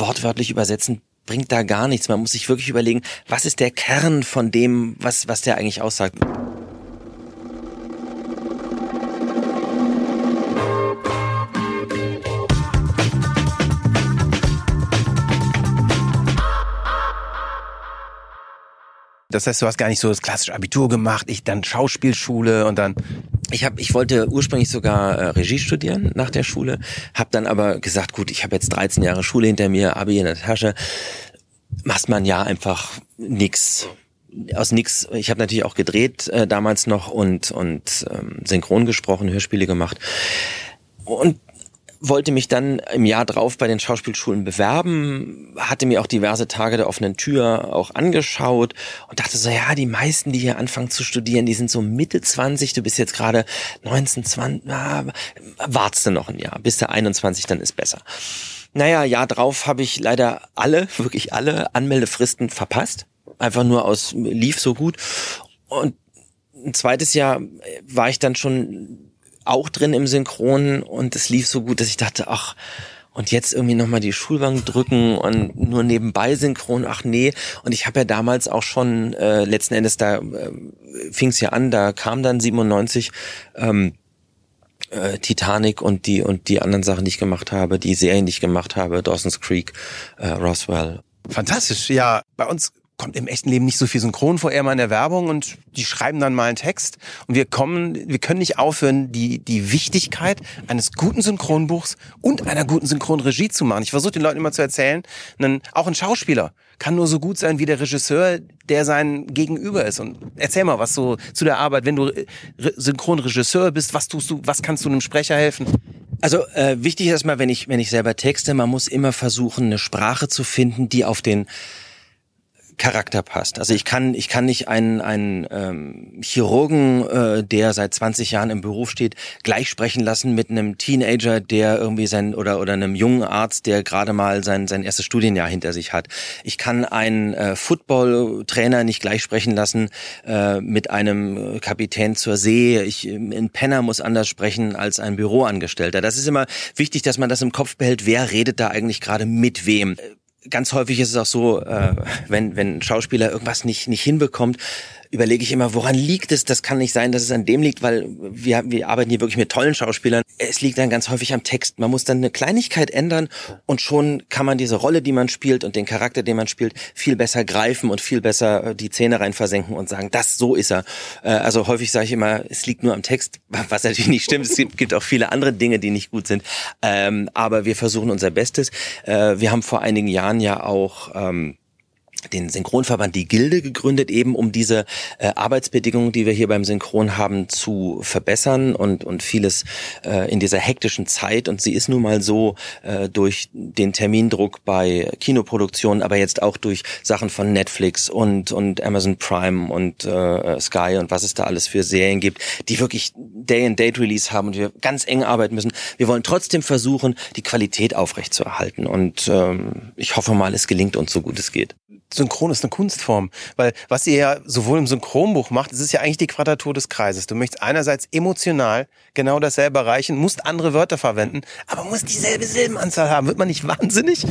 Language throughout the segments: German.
wortwörtlich übersetzen bringt da gar nichts. Man muss sich wirklich überlegen, was ist der Kern von dem, was, was der eigentlich aussagt. Das heißt, du hast gar nicht so das klassische Abitur gemacht, ich dann Schauspielschule und dann. Ich habe, ich wollte ursprünglich sogar äh, Regie studieren nach der Schule, habe dann aber gesagt, gut, ich habe jetzt 13 Jahre Schule hinter mir, Abi in der Tasche, machst man ja einfach nix. Aus nix. Ich habe natürlich auch gedreht äh, damals noch und und ähm, synchron gesprochen, Hörspiele gemacht. Und wollte mich dann im Jahr drauf bei den Schauspielschulen bewerben, hatte mir auch diverse Tage der offenen Tür auch angeschaut und dachte so, ja, die meisten, die hier anfangen zu studieren, die sind so Mitte 20, du bist jetzt gerade 19, 20, na, wartest du noch ein Jahr, bis der 21, dann ist besser. Naja, Jahr drauf habe ich leider alle, wirklich alle Anmeldefristen verpasst. Einfach nur aus, lief so gut. Und ein zweites Jahr war ich dann schon auch drin im Synchron und es lief so gut, dass ich dachte, ach, und jetzt irgendwie nochmal die Schulbank drücken und nur nebenbei synchron, ach nee. Und ich habe ja damals auch schon, äh, letzten Endes, da äh, fing es ja an, da kam dann 97 ähm, äh, Titanic und die und die anderen Sachen, die ich gemacht habe, die Serien, die ich gemacht habe, Dawson's Creek, äh, Roswell. Fantastisch, ja. Bei uns kommt im echten Leben nicht so viel Synchron vor, eher mal in der Werbung und die schreiben dann mal einen Text und wir kommen, wir können nicht aufhören, die, die Wichtigkeit eines guten Synchronbuchs und einer guten Synchronregie zu machen. Ich versuche den Leuten immer zu erzählen, einen, auch ein Schauspieler kann nur so gut sein wie der Regisseur, der sein Gegenüber ist. Und erzähl mal was so zu der Arbeit, wenn du Synchronregisseur bist, was tust du, was kannst du einem Sprecher helfen? Also äh, wichtig ist erstmal, wenn ich, wenn ich selber texte, man muss immer versuchen, eine Sprache zu finden, die auf den Charakter passt. Also ich kann ich kann nicht einen einen ähm, Chirurgen, äh, der seit 20 Jahren im Beruf steht, gleich sprechen lassen mit einem Teenager, der irgendwie sein oder oder einem jungen Arzt, der gerade mal sein sein erstes Studienjahr hinter sich hat. Ich kann einen äh, Football-Trainer nicht gleich sprechen lassen äh, mit einem Kapitän zur See. Ich ein Penner muss anders sprechen als ein Büroangestellter. Das ist immer wichtig, dass man das im Kopf behält. Wer redet da eigentlich gerade mit wem? Ganz häufig ist es auch so, äh, wenn, wenn ein Schauspieler irgendwas nicht, nicht hinbekommt, überlege ich immer, woran liegt es? Das kann nicht sein, dass es an dem liegt, weil wir, wir arbeiten hier wirklich mit tollen Schauspielern. Es liegt dann ganz häufig am Text. Man muss dann eine Kleinigkeit ändern und schon kann man diese Rolle, die man spielt und den Charakter, den man spielt, viel besser greifen und viel besser äh, die Zähne rein versenken und sagen, das, so ist er. Äh, also häufig sage ich immer, es liegt nur am Text, was natürlich nicht stimmt. Es gibt auch viele andere Dinge, die nicht gut sind. Ähm, aber wir versuchen unser Bestes. Äh, wir haben vor einigen Jahren ja auch ähm, den Synchronverband die Gilde gegründet, eben um diese äh, Arbeitsbedingungen, die wir hier beim Synchron haben, zu verbessern und, und vieles äh, in dieser hektischen Zeit. Und sie ist nun mal so äh, durch den Termindruck bei Kinoproduktionen, aber jetzt auch durch Sachen von Netflix und, und Amazon Prime und äh, Sky und was es da alles für Serien gibt, die wirklich Day-and-Date-Release haben und wir ganz eng arbeiten müssen. Wir wollen trotzdem versuchen, die Qualität aufrechtzuerhalten. Und ähm, ich hoffe mal, es gelingt uns so gut es geht. Synchron ist eine Kunstform, weil was ihr ja sowohl im Synchronbuch macht, es ist ja eigentlich die Quadratur des Kreises. Du möchtest einerseits emotional genau dasselbe erreichen, musst andere Wörter verwenden, aber musst dieselbe Silbenanzahl haben. Wird man nicht wahnsinnig?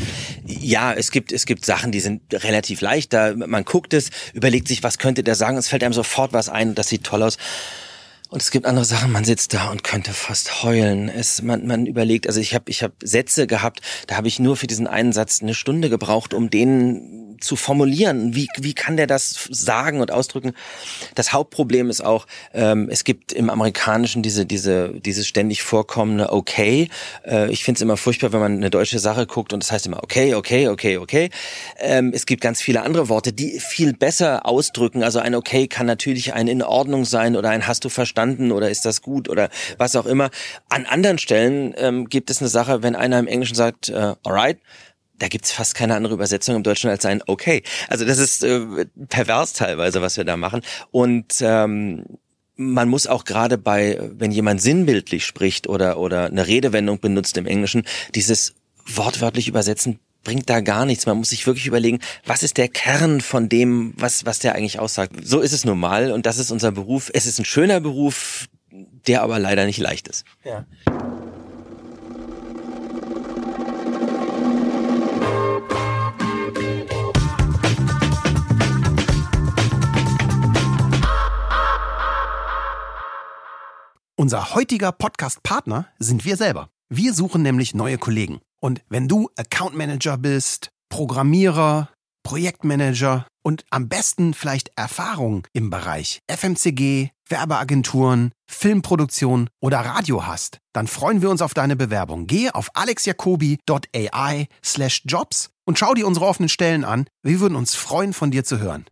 Ja, es gibt es gibt Sachen, die sind relativ leicht. Da man guckt es, überlegt sich, was könnte der sagen, es fällt einem sofort was ein, das sieht toll aus. Und es gibt andere Sachen, man sitzt da und könnte fast heulen. Es, man, man überlegt, also ich habe ich hab Sätze gehabt, da habe ich nur für diesen einen Satz eine Stunde gebraucht, um den zu formulieren. Wie, wie kann der das sagen und ausdrücken? Das Hauptproblem ist auch, ähm, es gibt im Amerikanischen diese, diese, dieses ständig vorkommende Okay. Äh, ich finde es immer furchtbar, wenn man eine deutsche Sache guckt und das heißt immer Okay, okay, okay, okay. Ähm, es gibt ganz viele andere Worte, die viel besser ausdrücken. Also ein Okay kann natürlich ein in Ordnung sein oder ein Hast du verstanden oder ist das gut oder was auch immer. An anderen Stellen ähm, gibt es eine Sache, wenn einer im Englischen sagt, äh, alright, da gibt's fast keine andere Übersetzung im Deutschen als ein Okay. Also das ist äh, pervers teilweise, was wir da machen. Und ähm, man muss auch gerade bei, wenn jemand sinnbildlich spricht oder, oder eine Redewendung benutzt im Englischen, dieses wortwörtlich übersetzen bringt da gar nichts. Man muss sich wirklich überlegen, was ist der Kern von dem, was, was der eigentlich aussagt. So ist es normal und das ist unser Beruf. Es ist ein schöner Beruf, der aber leider nicht leicht ist. Ja. Unser heutiger Podcast-Partner sind wir selber. Wir suchen nämlich neue Kollegen. Und wenn du Account Manager bist, Programmierer, Projektmanager und am besten vielleicht Erfahrung im Bereich FMCG, Werbeagenturen, Filmproduktion oder Radio hast, dann freuen wir uns auf deine Bewerbung. Gehe auf alexjacobi.ai slash jobs und schau dir unsere offenen Stellen an. Wir würden uns freuen, von dir zu hören.